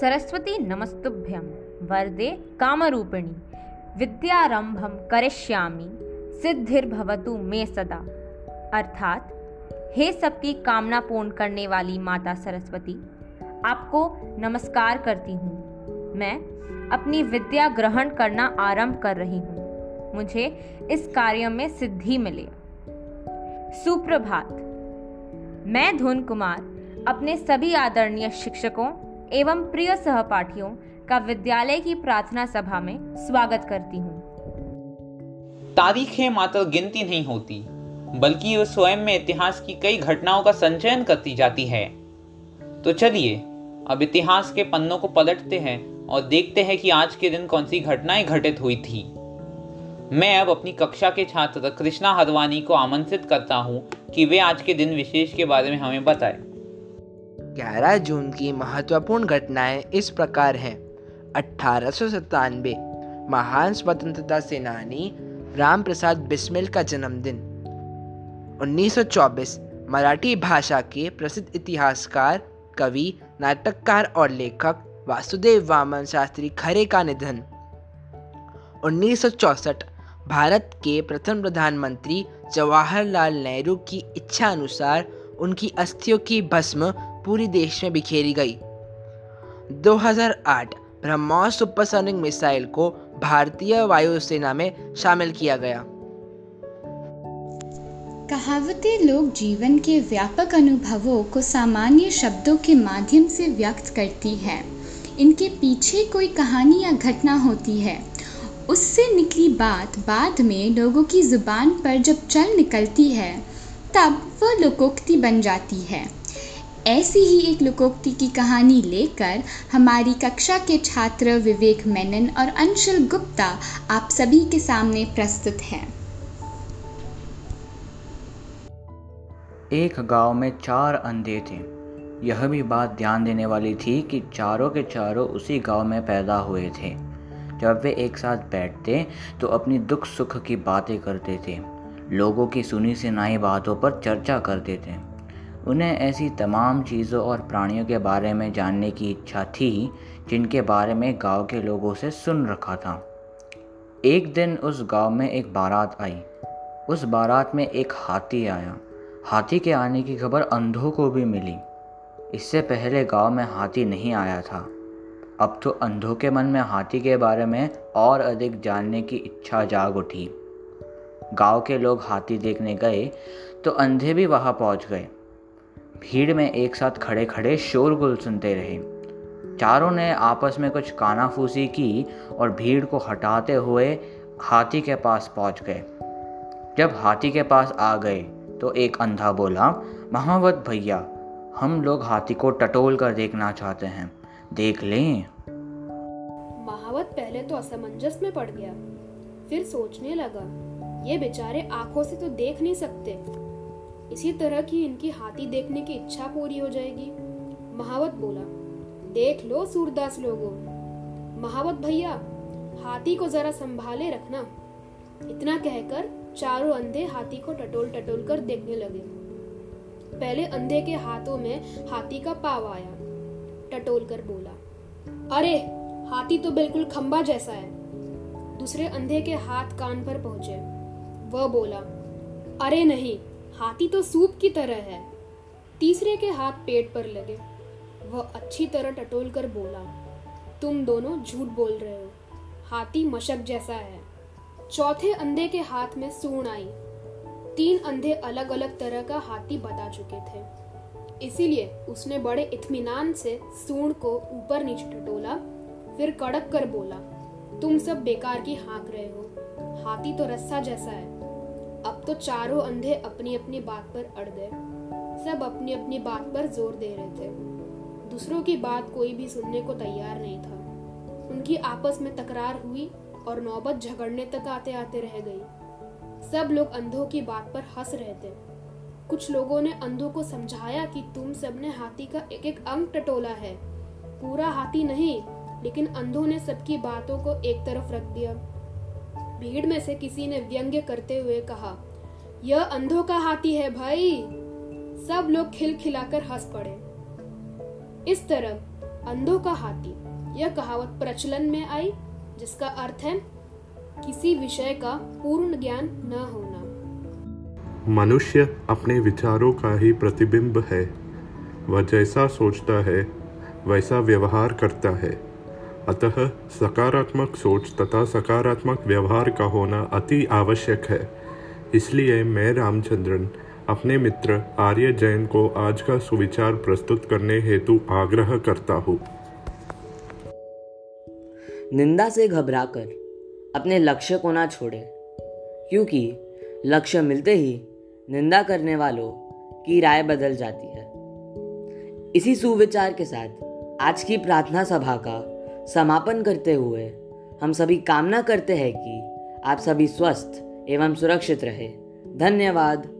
सरस्वती नमस्तुभ्यं वरदे कामरूपिणी विद्यारंभम करिष्यामि, सिद्धिर्भवतु मे सदा। अर्थात, हे सबकी कामना पूर्ण करने वाली माता सरस्वती, आपको नमस्कार करती हूँ। मैं अपनी विद्या ग्रहण करना आरंभ कर रही हूँ। मुझे इस कार्य में सिद्धि मिले। सुप्रभात। मैं धुन कुमार, अपने सभी आदरणीय शिक्षकों एवं प्रिय सहपाठियों का विद्यालय की प्रार्थना सभा में स्वागत करती हूँ। तारीखें मात्र गिनती नहीं होती, बल्कि वह स्वयं में इतिहास की कई घटनाओं का संचयन करती जाती है। तो चलिए, अब इतिहास के पन्नों को पलटते हैं और देखते हैं कि आज के दिन कौन सी घटनाएँ घटित हुई थी। मैं अब अपनी कक्षा के छात्र कृष्णा हरवानी को आमंत्रित करता हूँ कि वे आज के दिन विशेष के बारे में हमें बताएँ। 11 जून की महत्वपूर्ण घटनाएँ इस प्रकार हैं। अठारह महान स्वतंत्रता सेनानी राम प्रसाद बिस्मिल का जन्मदिन। 1924 मराठी भाषा के प्रसिद्ध इतिहासकार, कवि, नाटककार और लेखक वासुदेव वामन शास्त्री खरे का निधन। 1964 भारत के प्रथम प्रधानमंत्री जवाहरलाल नेहरू की इच्छा अनुसार उनकी अस्थियों की भस्म पूरी देश में बिखेरी गई। 2008 ब्रह्मोस सुपरसोनिक मिसाइल को भारतीय वायुसेना में शामिल किया गया। कहावतें लोग जीवन के व्यापक अनुभवों को सामान्य शब्दों के माध्यम से व्यक्त करती हैं। इनके पीछे कोई कहानी या घटना होती है। उससे निकली बात बाद में लोगों की ज़ुबान पर जब चल निकलती है, तब वह लोकोक्ति बन जाती है। ऐसी ही एक लोकोक्ति की कहानी लेकर हमारी कक्षा के छात्र विवेक मेनन और अंशुल गुप्ता आप सभी के सामने प्रस्तुत हैं। एक गाँव में चार अंधे थे। यह भी बात ध्यान देने वाली थी कि चारों के चारों उसी गाँव में पैदा हुए थे। जब वे एक साथ बैठते तो अपनी दुख सुख की बातें करते थे। लोगों की सुनी सुनाई बातों पर चर्चा करते थे। उन्हें ऐसी तमाम चीज़ों और प्राणियों के बारे में जानने की इच्छा थी, जिनके बारे में गाँव के लोगों से सुन रखा था। एक दिन उस गाँव में एक बारात आई। उस बारात में एक हाथी आया। हाथी के आने की खबर अंधों को भी मिली। इससे पहले गाँव में हाथी नहीं आया था। अब तो अंधों के मन में हाथी के बारे में और अधिक जानने की इच्छा जाग उठी। गाँव के लोग हाथी देखने गए तो अंधे भी वहाँ पहुँच गए। भीड़ में एक साथ खड़े खड़े शोरगुल सुनते रहे। चारों ने आपस में कुछ कानाफूसी की और भीड़ को हटाते हुए हाथी के पास पहुँच गए। जब हाथी के पास आ गए तो एक अंधा बोला, महावत भैया, हम लोग हाथी को टटोल कर देखना चाहते हैं। देख लें। महावत पहले तो असमंजस में पड़ गया, फिर सोचने लगा, ये बेचारे आँखों से तो देख नहीं सकते। इसी तरह की इनकी हाथी देखने की इच्छा पूरी हो जाएगी। महावत बोला, देख लो सूरदास लोगों। महावत भैया, हाथी को जरा संभाले रखना। इतना कहकर चारों अंधे हाथी को टटोल टटोल कर देखने लगे। पहले अंधे के हाथों में हाथी का पाव आया। टटोल कर बोला, अरे, हाथी तो बिल्कुल खंबा जैसा है। दूसरे अंधे के हाथ कान पर पहुँचे। वह बोला, अरे नहीं हाथी तो सूप की तरह है। तीसरे के हाथ पेट पर लगे। वह अच्छी तरह टटोल कर बोला, तुम दोनों झूठ बोल रहे हो। हाथी मशक जैसा है। चौथे अंधे के हाथ में सूण आई। तीन अंधे अलग अलग तरह का हाथी बता चुके थे। इसीलिए उसने बड़े इत्मीनान से सूण को ऊपर नीचे टटोला, फिर कड़क कर बोला, तुम सब बेकार की हाँक रहे हो। हाथी तो रस्सा जैसा है। अब तो चारों अंधे अपनी अपनी बात पर अड़ गए। सब अपनी अपनी बात पर ज़ोर दे रहे थे। दूसरों की बात कोई भी सुनने को तैयार नहीं था। उनकी आपस में तकरार हुई और नौबत झगड़ने तक आते आते रह गई। सब लोग अंधों की बात पर हंस रहे थे। कुछ लोगों ने अंधों को समझाया कि तुम सबने हाथी का एक एक अंग टटोला है। पूरा हाथी नहीं, लेकिन अंधों ने सबकी बातों को एक तरफ़ रख दिया। भीड़ में से किसी ने व्यंग्य करते हुए कहा, यह अंधों का हाथी है भाई। सब लोग खिलखिलाकर हंस पड़े। इस तरह, अंधों का हाथी, यह कहावत प्रचलन में आई, जिसका अर्थ है, किसी विषय का पूर्ण ज्ञान न होना। मनुष्य अपने विचारों का ही प्रतिबिंब है। वह जैसा सोचता है, वैसा व्यवहार करता है। अतः सकारात्मक सोच तथा सकारात्मक व्यवहार का होना अति आवश्यक है। इसलिए मैं रामचंद्रन, अपने मित्र आर्य जैन को आज का सुविचार प्रस्तुत करने हेतु आग्रह करता हूँ। निंदा से घबराकर अपने लक्ष्य को ना छोड़े, क्योंकि लक्ष्य मिलते ही निंदा करने वालों की राय बदल जाती है। इसी सुविचार के साथ आज की प्रार्थना सभा का समापन करते हुए हम सभी कामना करते हैं कि आप सभी स्वस्थ एवं सुरक्षित रहे। धन्यवाद।